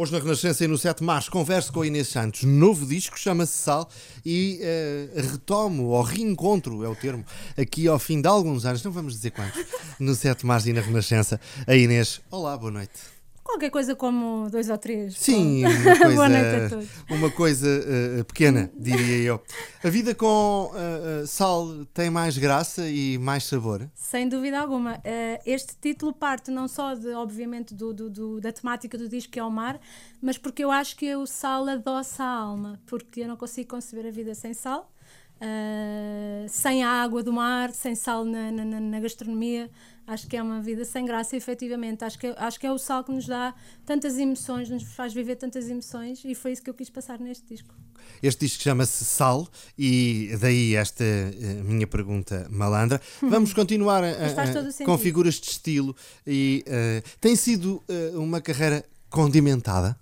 Hoje na Renascença e no 7 de Março converso com a Inês Santos. Novo disco chama-se Sal e uh, retomo, ou reencontro é o termo, aqui ao fim de alguns anos, não vamos dizer quantos, no 7 de Março e na Renascença. A Inês, olá, boa noite. Qualquer coisa como dois ou três. Sim, uma coisa, Boa noite a todos. Uma coisa uh, pequena, diria eu. A vida com uh, uh, sal tem mais graça e mais sabor? Sem dúvida alguma. este título parte não só, de, obviamente, do, do, do, da temática do disco, que é o mar, mas porque eu acho que o sal adoça a alma, porque eu não consigo conceber a vida sem sal. sem a água do mar, sem sal na, na, na gastronomia, Acho que é uma vida sem graça, efetivamente. Acho que, é, acho que é o sal que nos dá tantas emoções, nos faz viver tantas emoções e foi isso que eu quis passar neste disco. Este disco chama-se Sal e daí esta uh, minha pergunta malandra. Vamos continuar uh, com figuras de estilo e uh, tem sido uma carreira condimentada?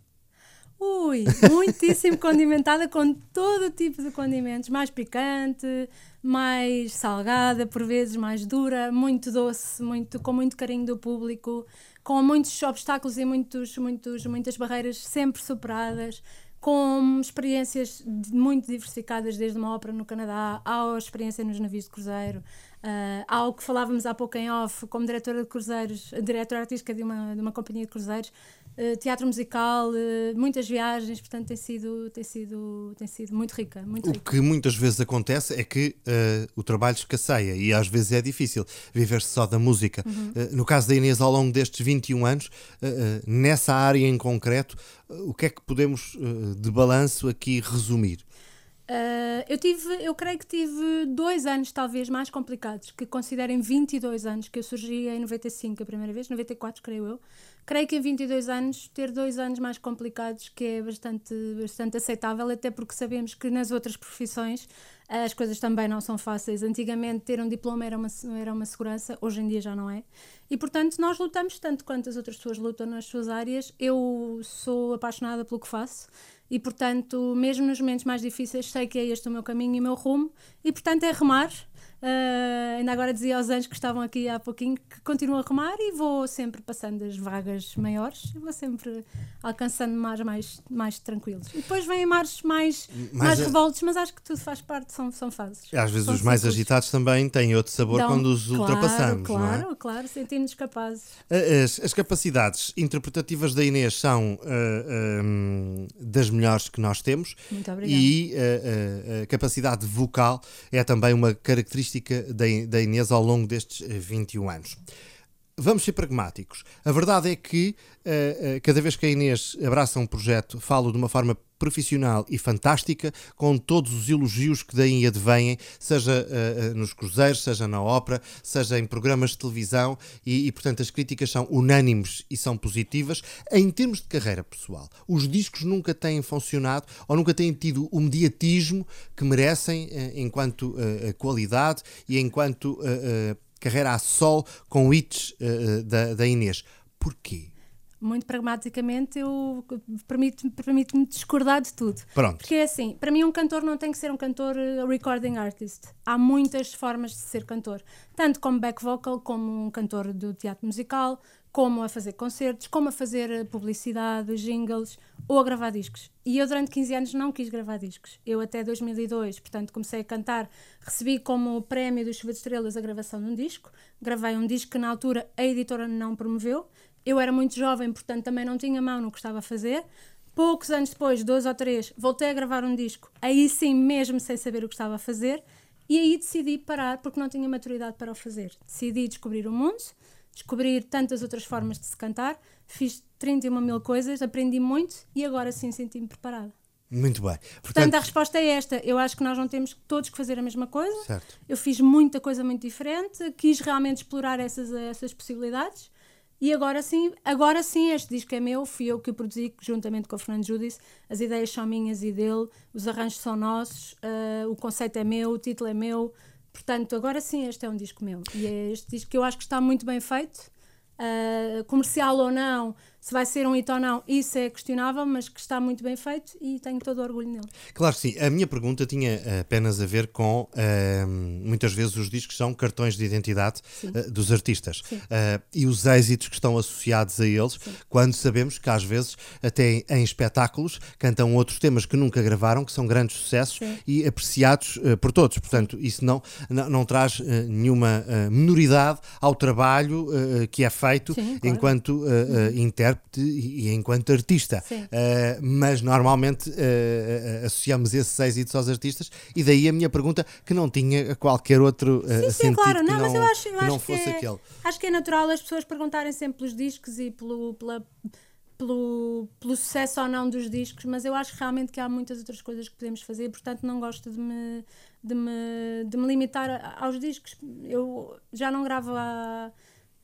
Ui, muitíssimo condimentada com todo tipo de condimentos, mais picante, mais salgada, por vezes mais dura, muito doce, muito, com muito carinho do público, com muitos obstáculos e muitos, muitos, muitas barreiras sempre superadas, com experiências muito diversificadas, desde uma ópera no Canadá à experiência nos navios de cruzeiro, uh, que falávamos há pouco em off, como diretora de cruzeiros, diretora artística de uma, de uma companhia de cruzeiros, uh, teatro musical, uh, muitas viagens, portanto tem sido, tem sido, tem sido muito rica. Muito o rica. que muitas vezes acontece é que o trabalho escasseia e às vezes é difícil viver-se só da música. Uhum. no caso da Inês, ao longo destes 21 anos, nessa área em concreto, o que é que podemos de balanço aqui resumir? Uh, eu tive, eu creio que tive dois anos talvez mais complicados, que considerem 22 anos, que eu surgi em 95 a primeira vez, 94 creio eu. Creio que em 22 anos, ter dois anos mais complicados, que é bastante, bastante aceitável, até porque sabemos que nas outras profissões as coisas também não são fáceis. Antigamente ter um diploma era uma, era uma segurança, hoje em dia já não é. E portanto nós lutamos tanto quanto as outras pessoas lutam nas suas áreas. Eu sou apaixonada pelo que faço e, portanto, mesmo nos momentos mais difíceis, sei que é este o meu caminho e o meu rumo, e, portanto, é remar Uh, ainda agora dizia aos anjos que estavam aqui há pouquinho que continuo a remar e vou sempre passando as vagas maiores e vou sempre alcançando mares mais, mais tranquilos. E depois vêm mares mais, mais, mais revoltos, mas acho que tudo faz parte, são, são fases. Às vezes são os mais agitados também têm outro sabor quando os claro, ultrapassamos. Claro, não é? claro, sentimos-nos capazes. As, as, capacidades interpretativas da Inês são uh, ah, um, das melhores que nós temos. Muito obrigada. E uh, a capacidade vocal é também uma característica característica da Inês ao longo destes 21 eh, anos. Vamos ser pragmáticos. A verdade é que uh, cada vez que a Inês abraça um projeto, falo de uma forma profissional e fantástica, com todos os elogios que daí advêm, seja uh, nos cruzeiros, seja na ópera, seja em programas de televisão, e, e, portanto as críticas são unânimes e são positivas. Em termos de carreira pessoal, os discos nunca têm funcionado ou nunca têm tido o mediatismo que merecem uh, enquanto qualidade e enquanto carreira a sol com hits da, da Inês. Porquê? muito pragmaticamente, eu permito-me permito discordar de tudo. Pronto. Porque é assim, para mim um cantor não tem que ser um cantor uh, recording artist. Há muitas formas de ser cantor. Tanto como back vocal, como um cantor do teatro musical, como a fazer concertos, como a fazer uh, publicidade, jingles ou a gravar discos. E eu durante 15 anos não quis gravar discos. Eu até 2002, portanto, comecei a cantar, recebi como prémio do Chuva de Estrelas a gravação de um disco. Gravei um disco que na altura a editora não promoveu eu era muito jovem, portanto também não tinha mão no que estava a fazer. Poucos anos depois, dois ou três, voltei a gravar um disco, aí sim, mesmo sem saber o que estava a fazer, e aí decidi parar porque não tinha maturidade para o fazer. Decidi descobrir o mundo, descobrir tantas outras formas de se cantar, fiz 31 mil coisas, aprendi muito e agora sim senti-me preparada. Muito bem. Portanto, Portanto, a resposta é esta. Eu acho que nós não temos todos que fazer a mesma coisa. Certo. Eu fiz muita coisa muito diferente, quis realmente explorar essas, essas possibilidades e agora sim, agora sim, este disco é meu, fui eu que o produzi juntamente com o Fernando Judice. As ideias são minhas e dele, os arranjos são nossos, uh, o conceito é meu, o título é meu. Portanto, agora sim, este é um disco meu. E é este disco que eu acho que está muito bem feito, uh, comercial ou não, Se vai ser um hito ou não, isso é questionável, mas que está muito bem feito e tenho todo o orgulho nele. Claro que sim. A minha pergunta tinha apenas a ver com uh, muitas vezes os discos são cartões de identidade uh, dos artistas uh, e os êxitos que estão associados a eles, sim. quando sabemos que às vezes até em espetáculos cantam outros temas que nunca gravaram, que são grandes sucessos sim. e apreciados por todos. Portanto, isso não, não, não traz nenhuma minoridade ao trabalho que é feito sim, claro. enquanto uhum. Intérprete e, e, enquanto artista. mas normalmente associamos esses êxitos aos artistas e daí a minha pergunta que não tinha qualquer outro uh, sim, sim, claro. não, mas eu acho, eu que, é, aquele. Acho que é natural as pessoas perguntarem sempre pelos discos e pelo, pela, pelo, pelo sucesso ou não dos discos, mas eu acho realmente que há muitas outras coisas que podemos fazer, portanto não gosto de me, de me, de me limitar aos discos. Eu já não gravo há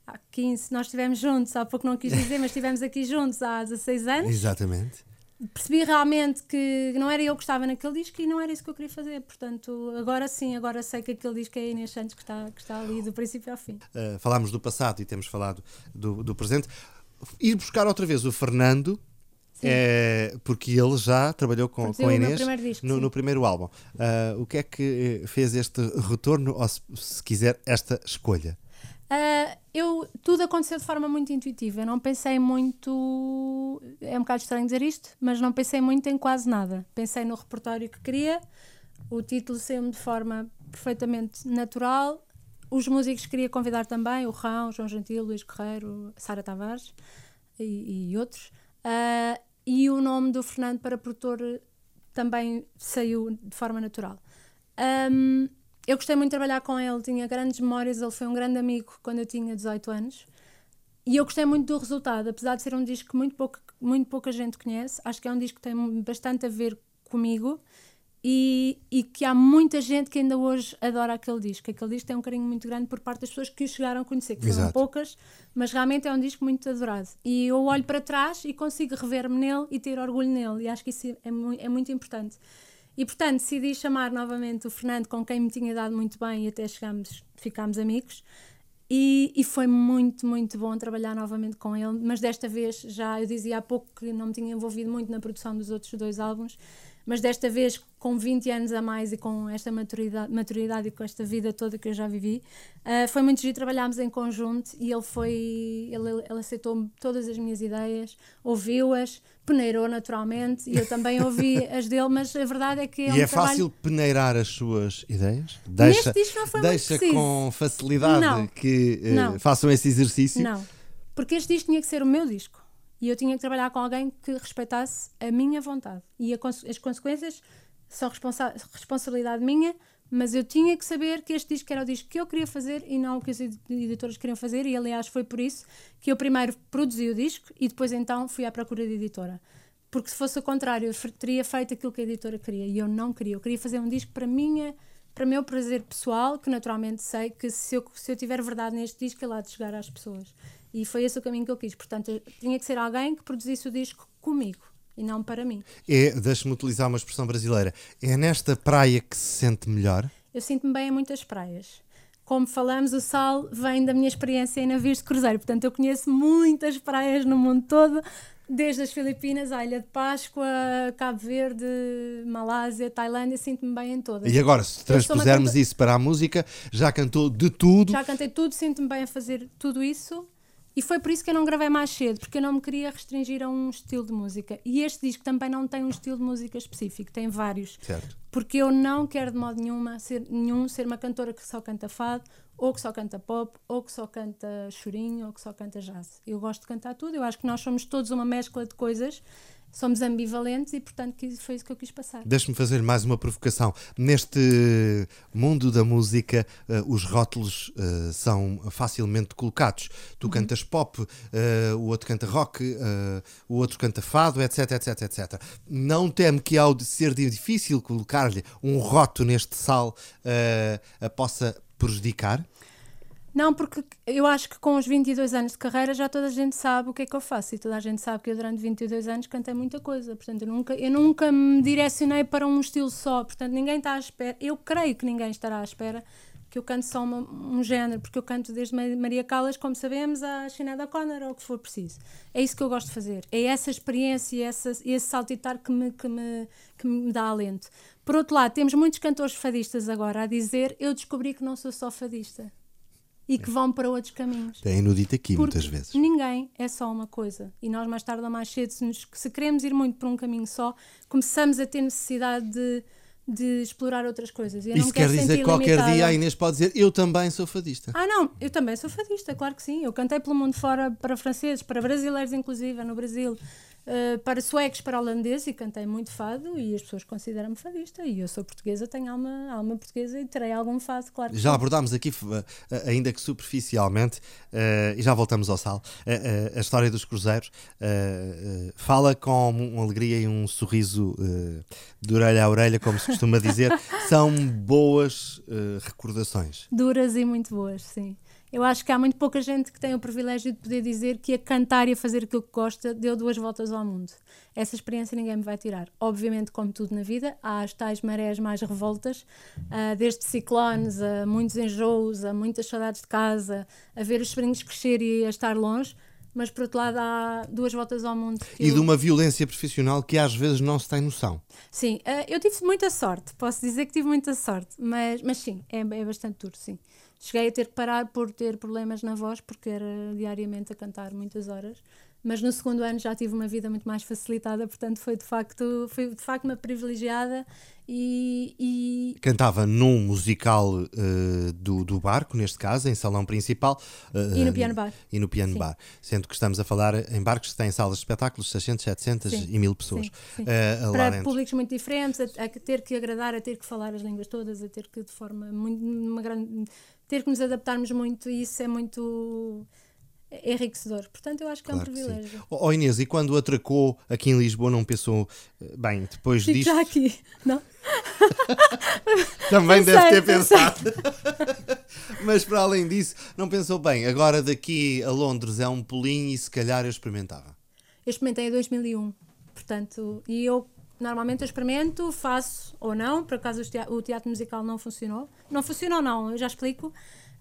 há 15, nós estivemos juntos, há pouco não quis dizer, mas estivemos aqui juntos há 16 anos. Exatamente percebi realmente que não era eu que estava naquele disco e não era isso que eu queria fazer. Portanto, agora sim, agora sei que aquele disco é a Inês Santos que está, que está ali do princípio ao fim. Uh, falámos do passado e temos falado do, do presente. Ir buscar outra vez o Fernando. É, porque ele já trabalhou com, com a Inês disco, no, no, primeiro álbum. Uh, o que é que fez este retorno, ou se, se quiser, esta escolha? Uh, eu, tudo aconteceu de forma muito intuitiva. Eu não pensei muito. É um bocado estranho dizer isto, mas não pensei muito em quase nada. Pensei no repertório que queria, o título saiu-me de forma perfeitamente natural. Os músicos que queria convidar também, o Rão, João Gentil, Luís Guerreiro, Sara Tavares e, e outros. Uh, e o nome do Fernando para produtor também saiu de forma natural. Um, eu gostei muito de trabalhar com ele, tinha grandes memórias, ele foi um grande amigo quando eu tinha 18 anos. E eu gostei muito do resultado, apesar de ser um disco que muito, pouco, muito pouca gente conhece, acho que é um disco que tem bastante a ver comigo e, e que há muita gente que ainda hoje adora aquele disco. Aquele disco tem um carinho muito grande por parte das pessoas que o chegaram a conhecer, que são poucas, mas realmente é um disco muito adorado. E eu olho para trás e consigo rever-me nele e ter orgulho nele, e acho que isso é, é muito importante. E portanto decidi chamar novamente o Fernando, com quem me tinha dado muito bem e até chegamos, ficámos amigos. E, e, foi muito, muito bom trabalhar novamente com ele, mas desta vez já eu dizia há pouco que não me tinha envolvido muito na produção dos outros dois álbuns, mas desta vez com 20 anos a mais e com esta maturidade, maturidade e com esta vida toda que eu já vivi, uh, foi muito giro, trabalhámos em conjunto e ele foi, ele, ele aceitou todas as minhas ideias, ouviu-as, peneirou naturalmente e eu também ouvi as dele, mas a verdade é que é E um é trabalho... fácil peneirar as suas ideias? Deixa, deixa com facilidade não, que uh, façam esse exercício? Não, porque este disco tinha que ser o meu disco e eu tinha que trabalhar com alguém que respeitasse a minha vontade. E as consequências são responsa responsabilidade minha, mas eu tinha que saber que este disco era o disco que eu queria fazer e não o que os editores queriam fazer. E aliás, foi por isso que eu primeiro produzi o disco e depois então fui à procura de editora. Porque se fosse o contrário, eu teria feito aquilo que a editora queria e eu não queria. Eu queria fazer um disco para minha para meu prazer pessoal, que naturalmente sei que se eu, se eu tiver verdade neste disco, ele há de chegar às pessoas. E foi esse o caminho que eu quis. Portanto, tinha que ser alguém que produzisse o disco comigo e não para mim. É, deixa-me utilizar uma expressão brasileira, é nesta praia que se sente melhor? Eu sinto-me bem em muitas praias. Como falamos, o sal vem da minha experiência em navios de cruzeiro, portanto eu conheço muitas praias no mundo todo, desde as Filipinas à Ilha de Páscoa, Cabo Verde, Malásia, Tailândia, sinto-me bem em todas. E agora, se transpusermos isso para a música, já cantou de tudo? Já cantei tudo, sinto-me bem a fazer tudo isso e foi por isso que eu não gravei mais cedo, porque eu não me queria restringir a um estilo de música. E este disco também não tem um estilo de música específico, tem vários. Certo. Porque eu não quero de modo nenhuma ser, nenhum ser uma cantora que só canta fado, ou que só canta pop, ou que só canta chorinho, ou que só canta jazz. Eu gosto de cantar tudo, eu acho que nós somos todos uma mescla de coisas somos ambivalentes e, portanto, foi isso que eu quis passar. Deixe-me fazer mais uma provocação. Neste mundo da música, uh, os rótulos uh, são facilmente colocados. Tu uhum. cantas pop, uh, o outro canta rock, o outro canta fado, etc, etc, etc. Não teme que, ao ser difícil colocar-lhe um rótulo neste sal, a possa prejudicar? Não, porque eu acho que com os 22 anos de carreira já toda a gente sabe o que é que eu faço e toda a gente sabe que eu durante 22 anos cantei muita coisa. Portanto, eu nunca, eu nunca me direcionei para um estilo só. Portanto, ninguém está à espera. Eu creio que ninguém estará à espera porque eu canto só uma, um género, porque eu canto desde Maria Callas, como sabemos, a Sinead O'Connor, ou o que for preciso. É isso que eu gosto de fazer. É essa experiência, essa, esse saltitar que me, que, me, que me dá alento. Por outro lado, temos muitos cantores fadistas agora a dizer: Eu descobri que não sou só fadista e que vão para outros caminhos. Tem-no dito aqui Porque muitas vezes. Ninguém é só uma coisa. E nós, mais tarde ou mais cedo, se, nos, se queremos ir muito por um caminho só, começamos a ter necessidade de, de explorar outras coisas. Eu Isso quer dizer que qualquer limitada. dia a Inês pode dizer eu também sou fadista. Ah, não, eu também sou fadista, claro que sim. Eu cantei pelo mundo fora para franceses, para brasileiros, inclusive, no Brasil. Uh, para suecos, para holandeses, e cantei muito fado, e as pessoas consideram-me fadista. E eu sou portuguesa, tenho alma, alma portuguesa e terei algum fado, claro. Já abordámos aqui, uh, ainda que superficialmente, uh, e já voltamos ao sal, a história dos cruzeiros. fala com uma alegria e um sorriso de orelha a orelha, como se costuma dizer. São boas recordações. Duras e muito boas, sim. Eu acho que há muito pouca gente que tem o privilégio de poder dizer que a cantar e a fazer aquilo que gosta deu duas voltas ao mundo. Essa experiência ninguém me vai tirar. Obviamente, como tudo na vida, há as tais marés mais revoltas, uh, desde ciclones a muitos enjoos, a muitas saudades de casa, a ver os sobrinhos crescer e a estar longe mas por outro lado há duas voltas ao mundo. E eu... de uma violência profissional que às vezes não se tem noção. Sim, uh, eu tive muita sorte, posso dizer que tive muita sorte, mas, mas sim, é, é bastante duro, sim. Cheguei a ter que parar por ter problemas na voz, porque era diariamente a cantar muitas horas. Mas no segundo ano já tive uma vida muito mais facilitada, portanto foi de facto, foi de facto uma privilegiada e, e... Cantava num musical uh, do, do barco, neste caso, em salão principal. Uh, e no piano bar. E no piano sim. bar. Sendo que estamos a falar em barcos que têm salas de espetáculos, 600, 700 sim. e 1000 pessoas. Sim, uh, Para públicos muito diferentes, a, a, ter que agradar, a ter que falar as línguas todas, a ter que de forma muito, uma grande ter que nos adaptarmos muito e isso é muito enriquecedor. Portanto, eu acho que claro é um privilégio. Ó oh, Inês, e quando atracou aqui em Lisboa, não pensou, eh, bem, depois Fico disto. Já aqui, não? Também pensei, deve ter pensado. Mas para além disso, não pensou, bem, agora daqui a Londres é um pulinho e se calhar eu experimentava. Eu experimentei em 2001, portanto, e eu Normalmente eu experimento, faço ou não, por acaso o teatro musical não funcionou. Não funcionou, não, eu já explico.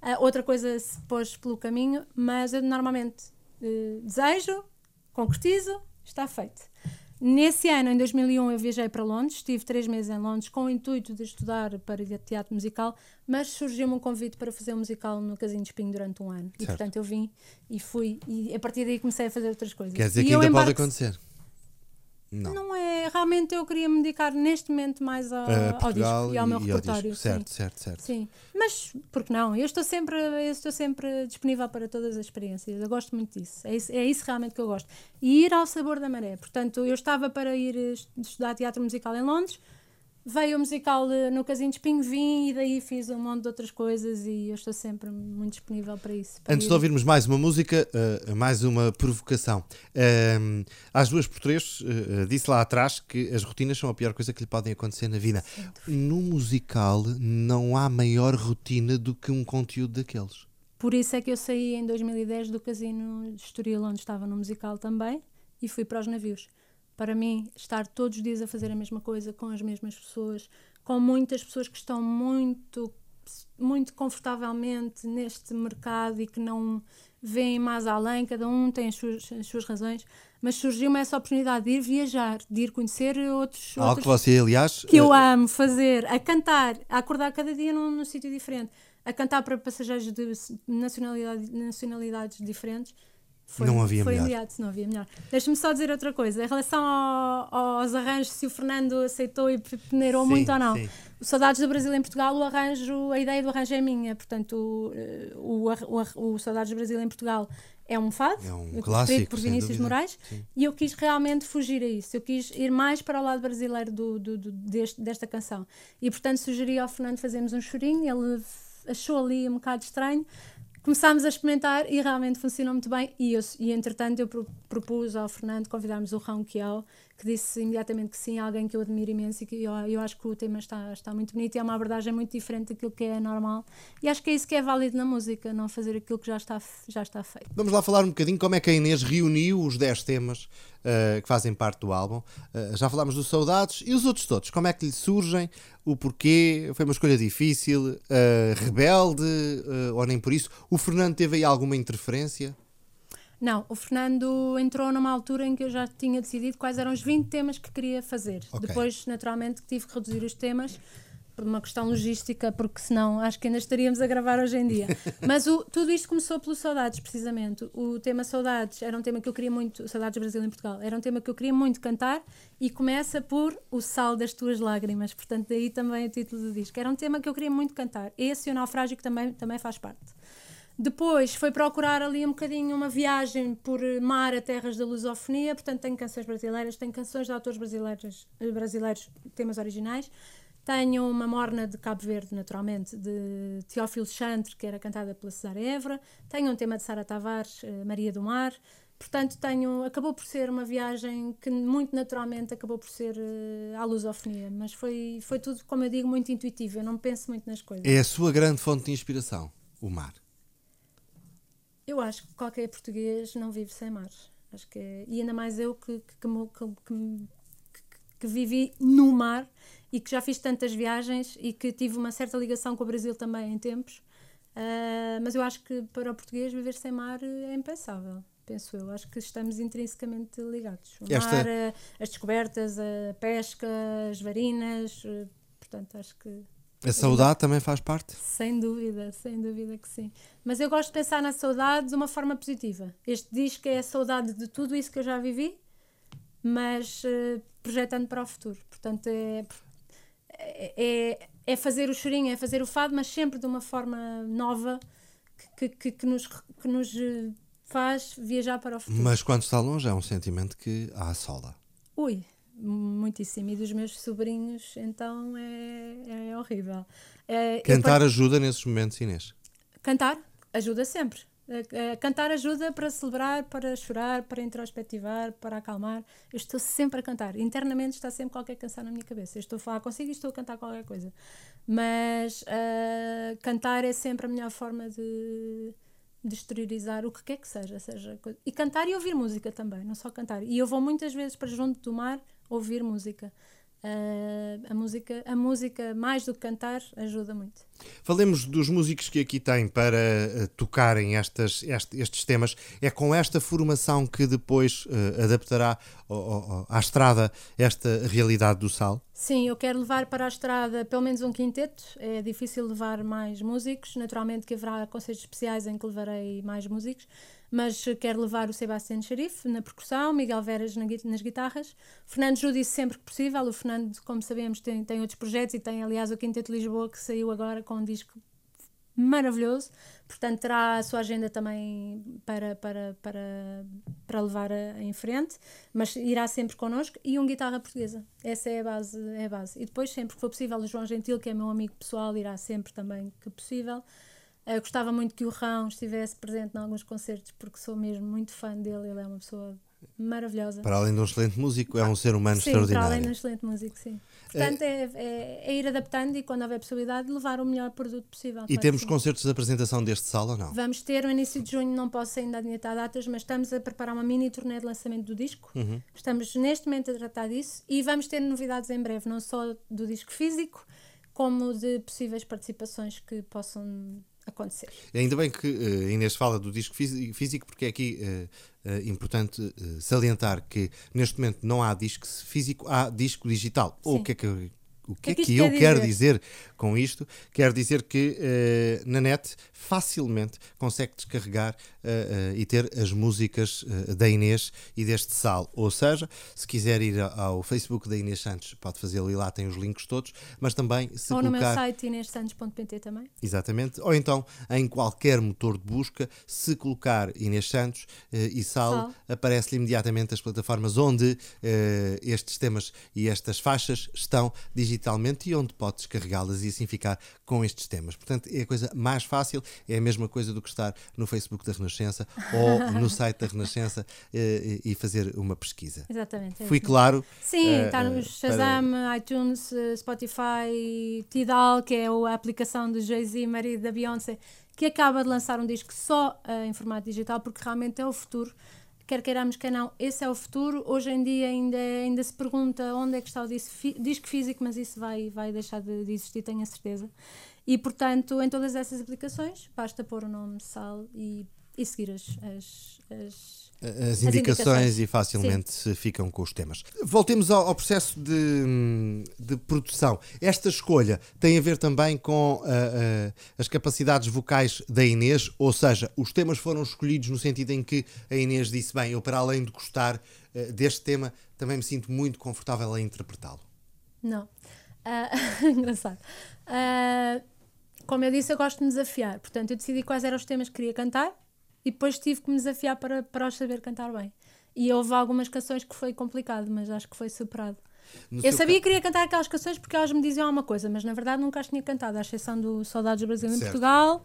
Uh, outra coisa se pôs pelo caminho, mas eu normalmente uh, desejo, concretizo, está feito. Nesse ano, em 2001, eu viajei para Londres, estive três meses em Londres com o intuito de estudar para teatro musical, mas surgiu-me um convite para fazer um musical no Casinho de Espinho durante um ano. Certo. E portanto eu vim e fui, e a partir daí comecei a fazer outras coisas. Quer dizer e que ainda pode acontecer? Não. não é. Realmente eu queria me dedicar neste momento mais ao, ao disco e ao meu e repertório. Ao certo, sim. certo, certo. Sim. Mas, porque não? Eu estou sempre, eu estou sempre disponível para todas as experiências. Eu gosto muito disso. É isso, é isso realmente que eu gosto. E ir ao sabor da maré. Portanto, eu estava para ir estudar teatro musical em Londres veio o musical no Casinho de Espinho, vim e daí fiz um monte de outras coisas e eu estou sempre muito disponível para isso. Para Antes ir. de ouvirmos mais uma música, uh, mais uma provocação. Uh, às duas por três, uh, disse lá atrás que as rotinas são a pior coisa que lhe podem acontecer na vida. No musical não há maior rotina do que um conteúdo daqueles. Por isso é que eu saí em 2010 do Casino de Estoril, onde estava no musical também, e fui para os navios para mim, estar todos os dias a fazer a mesma coisa com as mesmas pessoas, com muitas pessoas que estão muito, muito confortavelmente neste mercado e que não veem mais além, cada um tem as suas, as suas razões, mas surgiu-me essa oportunidade de ir viajar, de ir conhecer outros. Algo outros, que você, aliás. Que eu uh... amo fazer, a cantar, a acordar cada dia num, num sítio diferente, a cantar para passageiros de nacionalidade, nacionalidades diferentes foi, não havia foi melhor. imediato, não havia melhor. Deixa-me só dizer outra coisa. Em relação ao, aos arranjos, se o Fernando aceitou e peneirou muito ou não. Sim. O Saudades do Brasil em Portugal, o arranjo, a ideia do arranjo é minha. Portanto, o, o, o, o Saudades do Brasil em Portugal é um fado, é um clássico, por Vinícius Moraes, sim. e eu quis realmente fugir a isso. Eu quis ir mais para o lado brasileiro do, do, do deste, desta canção. E, portanto, sugeri ao Fernando fazermos um chorinho. Ele achou ali um bocado estranho, começámos a experimentar e realmente funcionou muito bem. E, eu, e entretanto, eu propus ao Fernando convidarmos o Rão Kiao, que disse imediatamente que sim, alguém que eu admiro imenso e que eu, eu acho que o tema está, está muito bonito e é uma abordagem muito diferente daquilo que é normal. E acho que é isso que é válido na música, não fazer aquilo que já está, já está feito. Vamos lá falar um bocadinho como é que a Inês reuniu os 10 temas uh, que fazem parte do álbum. Uh, já falámos dos Saudades e os outros todos, como é que lhe surgem? O porquê? Foi uma escolha difícil? Uh, rebelde? Ou nem por isso? O Fernando teve aí alguma interferência? Não, o Fernando entrou numa altura em que eu já tinha decidido quais eram os 20 temas que queria fazer. Okay. Depois, naturalmente, tive que reduzir os temas por uma questão logística, porque senão acho que ainda estaríamos a gravar hoje em dia. Mas o, tudo isto começou pelo Saudades, precisamente. O tema Saudades era um tema que eu queria muito, Saudades Brasil em Portugal, era um tema que eu queria muito cantar e começa por O Sal das Tuas Lágrimas, portanto, daí também o título do disco. Era um tema que eu queria muito cantar. Esse e o Naufrágio que também, também faz parte. Depois foi procurar ali um bocadinho uma viagem por mar a terras da lusofonia, portanto, tenho canções brasileiras, tenho canções de autores brasileiros, brasileiros temas originais. Tenho uma morna de Cabo Verde, naturalmente, de Teófilo Chantre, que era cantada pela Cesar Évora. Tenho um tema de Sara Tavares, eh, Maria do Mar. Portanto, tenho, acabou por ser uma viagem que muito naturalmente acabou por ser uh, à lusofonia, mas foi, foi tudo, como eu digo, muito intuitivo. Eu não penso muito nas coisas. É a sua grande fonte de inspiração, o mar? Eu acho que qualquer português não vive sem mar. Acho que é, e ainda mais eu que, que, que, que, vivi no mar e que já fiz tantas viagens e que tive uma certa ligação com o Brasil também em tempos. Uh, mas eu acho que para o português viver sem mar é impensável, penso eu. Acho que estamos intrinsecamente ligados. O Esta... mar, as descobertas, a pesca, as varinas, uh, portanto, acho que. A saudade também faz parte? Sem dúvida, sem dúvida que sim. Mas eu gosto de pensar na saudade de uma forma positiva. Este disco é a saudade de tudo isso que eu já vivi, mas uh, projetando para o futuro. Portanto, é é, é fazer o chorinho, é fazer o fado, mas sempre de uma forma nova que, que, que, nos, que nos faz viajar para o futuro. Mas quando está longe é um sentimento que assola. Ui, muitíssimo. E dos meus sobrinhos, então é, é horrível. É, Cantar eu, ajuda nesses momentos, Inês? Cantar ajuda sempre. Uh, cantar ajuda para celebrar, para chorar, para introspectivar, para acalmar. Eu estou sempre a cantar. Internamente está sempre qualquer canção na minha cabeça. Eu estou a falar consigo e estou a cantar qualquer coisa. Mas uh, cantar é sempre a melhor forma de, de exteriorizar o que quer que seja, seja. E cantar e ouvir música também, não só cantar. E eu vou muitas vezes para junto do mar ouvir música. Uh, a, música, a música, mais do que cantar, ajuda muito. Falemos dos músicos que aqui têm para uh, tocarem estas, este, estes temas. É com esta formação que depois uh, adaptará à estrada esta realidade do sal? Sim, eu quero levar para a estrada pelo menos um quinteto. É difícil levar mais músicos. Naturalmente que haverá concertos especiais em que levarei mais músicos mas quero levar o Sebastião Sharif na percussão, Miguel Veras nas guitarras, Fernando Judice sempre que possível. O Fernando, como sabemos, tem, tem outros projetos e tem, aliás, o Quinteto Lisboa que saiu agora com um disco maravilhoso, portanto terá a sua agenda também para, para, para, para levar a, em frente, mas irá sempre connosco e um guitarra portuguesa, essa é a base, é a base. E depois sempre que for possível o João Gentil, que é meu amigo pessoal, irá sempre também que possível. Eu gostava muito que o Rão estivesse presente em alguns concertos, porque sou mesmo muito fã dele. Ele é uma pessoa maravilhosa. Para além de um excelente músico, é um ser humano sim, extraordinário. Para além de um excelente músico, sim. Portanto, é, é, é, ir adaptando e, quando houver possibilidade, levar o melhor produto possível. E temos concertos de apresentação deste sala ou não? Vamos ter no início de junho, não posso ainda adiantar datas, mas estamos a preparar uma mini turnê de lançamento do disco. Uhum. Estamos neste momento a tratar disso e vamos ter novidades em breve, não só do disco físico, como de possíveis participações que possam acontecer. Ainda bem que uh, Inês fala do disco físico, porque é aqui uh, uh, importante salientar que neste momento não há disco físico, há disco digital. Sim. Ou o que é que o que, é que, é que eu quero dizer? dizer? com isto? Quero dizer que uh, na net facilmente consegue descarregar uh, uh, e ter as músicas da Inês e deste sal. Ou seja, se quiser ir ao Facebook da Inês Santos, pode fazê-lo e lá tem os links todos, mas também se Ou colocar... no meu site inêssantos.pt também. Exatamente. Ou então em qualquer motor de busca, se colocar Inês Santos e sal, sal. aparece-lhe imediatamente as plataformas onde estes temas e estas faixas estão digitalizadas digitalmente e onde pode descarregá-las e assim ficar com estes temas. Portanto, é a coisa mais fácil, é a mesma coisa do que estar no Facebook da Renascença ou no site da Renascença eh, e fazer uma pesquisa. Exatamente. É Fui claro? Sim, uh, está no Shazam, para... iTunes, Spotify, Tidal, que é a aplicação do Jay-Z, marido da Beyoncé, que acaba de lançar um disco só uh, em formato digital, porque realmente é o futuro quer queiramos, quer não, esse é o futuro. Hoje em dia ainda, ainda se pergunta onde é que está o disco, físico, mas isso vai, vai deixar de, de existir, tenho a certeza. E portanto, em todas essas aplicações, basta pôr o nome Sal e, e seguir as, as, as as indicações, indicações, e facilmente Sim. ficam com os temas. Voltemos ao, ao processo de, de, produção. Esta escolha tem a ver também com uh, uh, as capacidades vocais da Inês, ou seja, os temas foram escolhidos no sentido em que a Inês disse: bem, eu para além de gostar uh, deste tema, também me sinto muito confortável a interpretá-lo. Não. engraçado. como eu disse, eu gosto de me desafiar. Portanto, eu decidi quais eram os temas que queria cantar e depois tive que me desafiar para, para os saber cantar bem. E houve algumas canções que foi complicado, mas acho que foi superado. No eu sabia que queria cantar aquelas canções porque elas me diziam alguma coisa, mas na verdade nunca as tinha cantado, à exceção do Saudades do Brasil em certo. Portugal,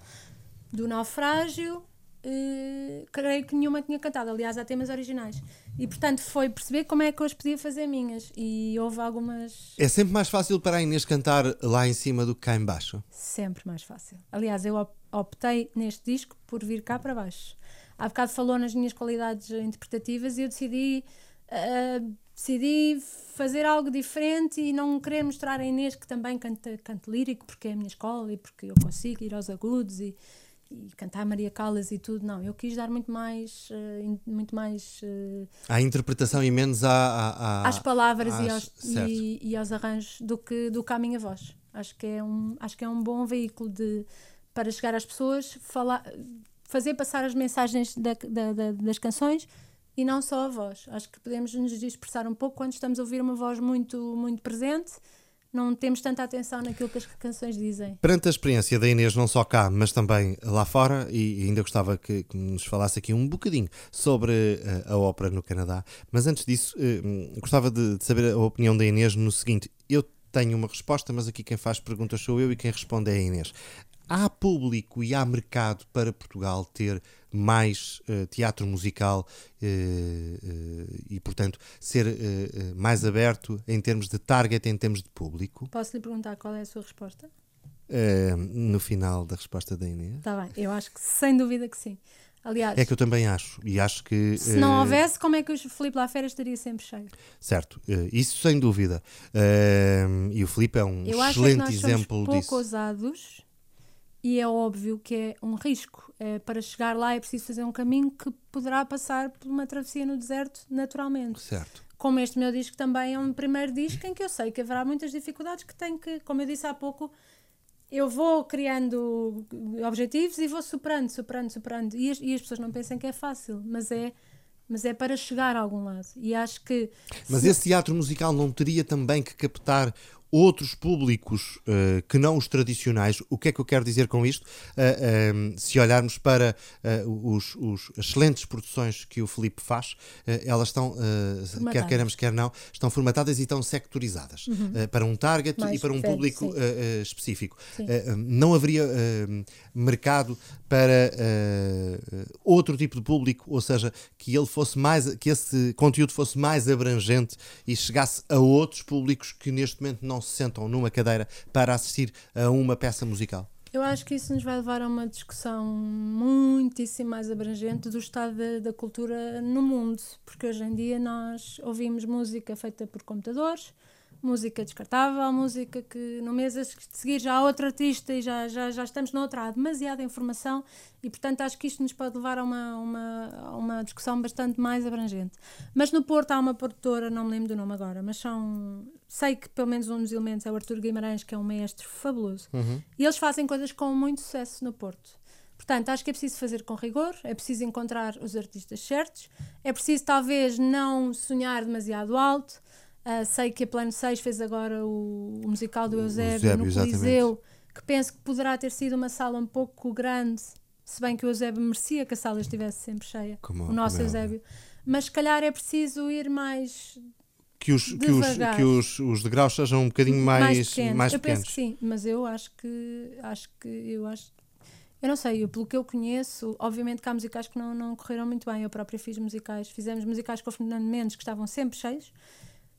do Naufrágio, uh, creio que nenhuma tinha cantado. Aliás, há temas originais. E portanto foi perceber como é que eu as podia fazer minhas. E houve algumas. É sempre mais fácil para a Inês cantar lá em cima do que cá em baixo? Sempre mais fácil. Aliás, eu optei neste disco por vir cá para baixo. Há bocado falou nas minhas qualidades interpretativas e eu decidi, uh, decidi fazer algo diferente e não querer mostrar a Inês que também canta, canta lírico porque é a minha escola e porque eu consigo ir aos agudos e, e cantar Maria Callas e tudo. Não, eu quis dar muito mais. Uh, muito mais uh, à interpretação e menos à, à, à às palavras às, e, aos, e, e, aos arranjos do que, do que à minha voz. Acho que é um, acho que é um bom veículo de para chegar às pessoas, falar, fazer passar as mensagens da, da, da, das canções e não só a voz. Acho que podemos nos expressar um pouco quando estamos a ouvir uma voz muito, muito presente. Não temos tanta atenção naquilo que as canções dizem. Perante a experiência da Inês, não só cá, mas também lá fora, e ainda gostava que, que nos falasse aqui um bocadinho sobre uh, a ópera no Canadá. Mas antes disso, uh, gostava de, de saber a opinião da Inês no seguinte: eu tenho uma resposta, mas aqui quem faz perguntas sou eu e quem responde é a Inês há público e há mercado para Portugal ter mais uh, teatro musical uh, uh, e, portanto, ser mais aberto em termos de target, em termos de público? Posso lhe perguntar qual é a sua resposta? no final da resposta da Inês. Está bem, eu acho que sem dúvida que sim. Aliás, é que eu também acho. E acho que. Se não houvesse, como é que o Felipe Lafera estaria sempre cheio? Certo, isso sem dúvida. e o Felipe é um eu excelente acho que nós exemplo pouco disso. ousados e é óbvio que é um risco. É, para chegar lá é preciso fazer um caminho que poderá passar por uma travessia no deserto naturalmente. Certo. Como este meu disco também é um primeiro disco em que eu sei que haverá muitas dificuldades que tenho que, como eu disse há pouco, eu vou criando objetivos e vou superando, superando, superando. E as, e as pessoas não pensam que é fácil, mas é mas é para chegar a algum lado. E acho que. Mas se... esse teatro musical não teria também que captar outros públicos uh, que não os tradicionais. O que é que eu quero dizer com isto? Uh, uh, se olharmos para os, os, excelentes produções que o Felipe faz, elas estão, quer queiramos, quer não, estão formatadas e estão sectorizadas uhum. para um target Mais e para um público específico. não haveria mercado para outro tipo de público, ou seja, que ele fosse mais, que esse conteúdo fosse mais abrangente e chegasse a outros públicos que neste momento não não se sentam numa cadeira para assistir a uma peça musical? Eu acho que isso nos vai levar a uma discussão muitíssimo mais abrangente do estado da, da cultura no mundo, porque hoje em dia nós ouvimos música feita por computadores, música descartável, música que no mês a seguir já há outro artista e já, já, já estamos noutra, há demasiada informação e portanto acho que isto nos pode levar a uma, uma, a uma discussão bastante mais abrangente. Mas no Porto há uma produtora, não me lembro do nome agora, mas são, sei que pelo menos um dos elementos é o Artur Guimarães, que é um mestre fabuloso, uhum. e eles fazem coisas com muito sucesso no Porto. Portanto, acho que é preciso fazer com rigor, é preciso encontrar os artistas certos, é preciso talvez não sonhar demasiado alto, Uh, sei que a Plano 6 fez agora o, o musical do Eusébio, Eusébio no Coliseu, que penso que poderá ter sido uma sala um pouco grande, se bem que o Eusébio merecia que a sala estivesse sempre cheia, como, o nosso é Eusébio. Mas se calhar é preciso ir mais que os, que os, que os, os degraus sejam um bocadinho mais, mais pequenos. Mais eu pequenos. penso que sim, mas eu acho que acho que eu acho eu não sei, eu, pelo que eu conheço, obviamente que há musicais que não, não correram muito bem. Eu própria fiz musicais, fizemos musicais com o Fernando Mendes que estavam sempre cheios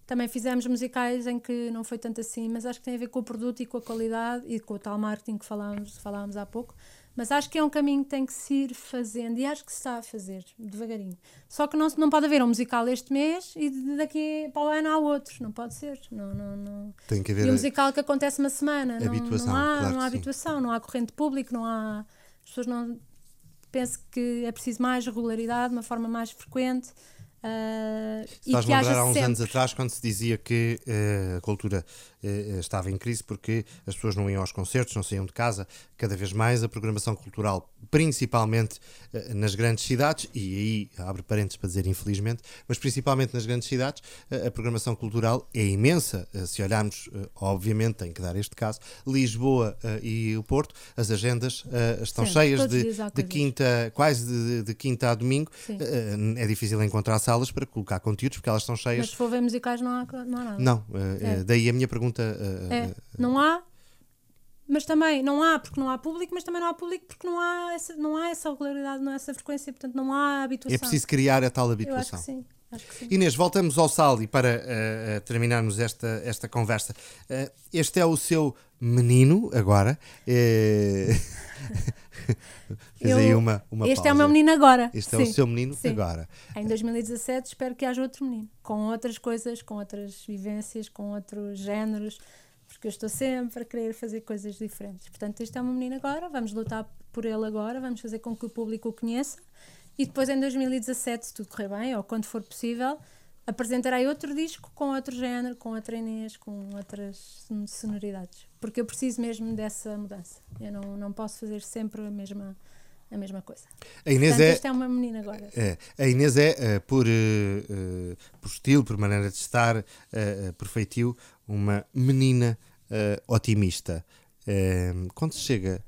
também fizemos musicais em que não foi tanto assim, mas acho que tem a ver com o produto e com a qualidade e com o tal marketing que falámos, falámos há pouco. Mas acho que é um caminho que tem que se ir fazendo e acho que se está a fazer, devagarinho. Só que não, não pode haver um musical este mês e daqui para o ano há outros, não pode ser. Não, não, não. Tem que haver e um musical que acontece uma semana, não, habituação, não há, claro não há que sim. habituação, não há corrente público, não há. As pessoas não. Penso que é preciso mais regularidade, uma forma mais frequente. Uh, e Estás-me que a lembrar há uns sempre. anos atrás quando se dizia que eh, a cultura estava em crise porque as pessoas não iam aos concertos, não saíam de casa. Cada vez mais a programação cultural, principalmente eh, nas grandes cidades, e aí abre parênteses para dizer infelizmente, mas principalmente nas grandes cidades, eh, a programação cultural é imensa. Eh, se olharmos, eh, obviamente, tem que dar este caso, Lisboa eh, e o Porto, as agendas eh, estão Sim, cheias de, de quinta, quase de, de quinta a domingo. Sim. Eh, é difícil encontrar salas para colocar conteúdos porque elas estão Mas cheias. se for ver musicais, não há, não há nada. Não, eh, É. eh, daí a minha pergunta. Eh, É, não há, mas também não há porque não há público, mas também não há público porque não há essa, não há essa regularidade, não há essa frequência, portanto não há habituação. é preciso criar a tal Eu acho habituação. que sim. Acho que sim. Inês, voltamos ao Sal e para eh, eh, terminarmos esta, esta conversa. eh, este é o seu menino agora. eh, Fiz Eu- aí uma, uma este é o pausa. meu menino agora. Este é o sim. seu menino Sim. agora. Em 2017 espero que haja outro menino, com outras coisas, com outras vivências, com outros géneros, porque eu estou sempre a querer fazer coisas diferentes. Portanto, este é o meu menino agora, vamos lutar por ele agora, vamos fazer com que o público o conheça e depois em 2017, se tudo correr bem, ou quando for possível, apresentarei outro disco com outro género, com outra Inês, com outras son- sonoridades. Porque eu preciso mesmo dessa mudança. Eu não, não posso fazer sempre a mesma, a mesma coisa. A Inês Portanto, é, este é o meu menino agora. É, a Inês é, eh, por, eh, por estilo, por maneira de estar, eh, por feitio, uma menina otimista. Quando se chega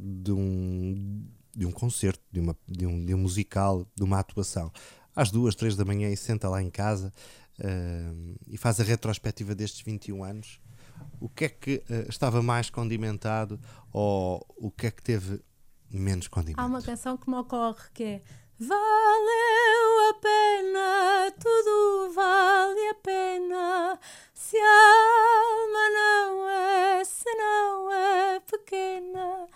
de, um, de um concerto, de, uma, de, um, de um musical, de uma atuação, às duas, três da manhã e senta lá em casa eh, e faz a retrospectiva destes 21 anos, o que é que eh, estava mais condimentado ou o que é que teve menos condimento? Há uma canção que me ocorre que é Valeu a pena, tudo vale a pena, se a alma não é, se não é pequena.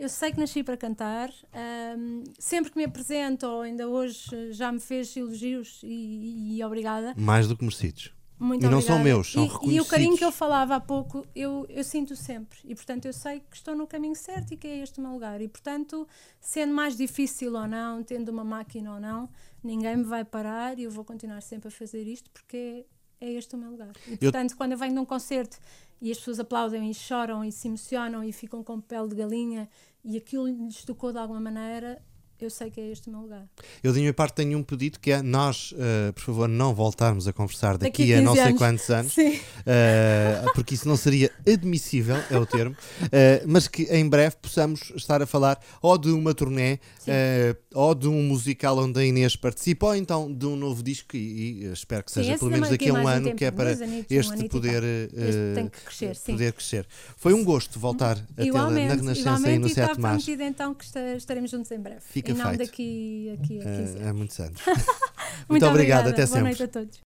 Eu sei que nasci para cantar, ahm, sempre que me apresento, ou ainda hoje já me fez elogios e, e obrigada. Mais do que merecidos. Muito E não obrigada. são meus, são e, e o carinho reconhecidos. que eu falava há pouco, eu, eu sinto sempre. E portanto eu sei que estou no caminho certo e que é este o meu lugar. E portanto, sendo mais difícil ou não, tendo uma máquina ou não, ninguém me vai parar e eu vou continuar sempre a fazer isto porque é, é este o meu lugar. E portanto, quando eu venho de um concerto e as pessoas aplaudem e choram e se emocionam e ficam com pele de galinha e aquilo lhes tocou de alguma maneira, eu sei que é este o meu lugar. Eu, da minha parte, tenho um pedido que é nós, eh, por favor, não voltarmos a conversar daqui, Daqui a não 15 sei anos. quantos anos, Sim. eh, porque isso não seria admissível, é o termo, eh, mas que em breve possamos estar a falar ou de uma turnê, ou de um musical onde a Inês participa, ou então de um novo disco, e, e espero que Sim, seja esse pelo menos daqui a um um ano, tempo, que é para anitos, um este e poder, Este que crescer, sim. poder crescer. Foi um gosto voltar a tê-la na Renascença e no e está Sete Mares. prometido então que esta- estaremos juntos em breve. Fica e não feito. daqui, aqui a 15 Eh, anos. há muitos anos. Muito obrigado, até Boa sempre. noite a todos.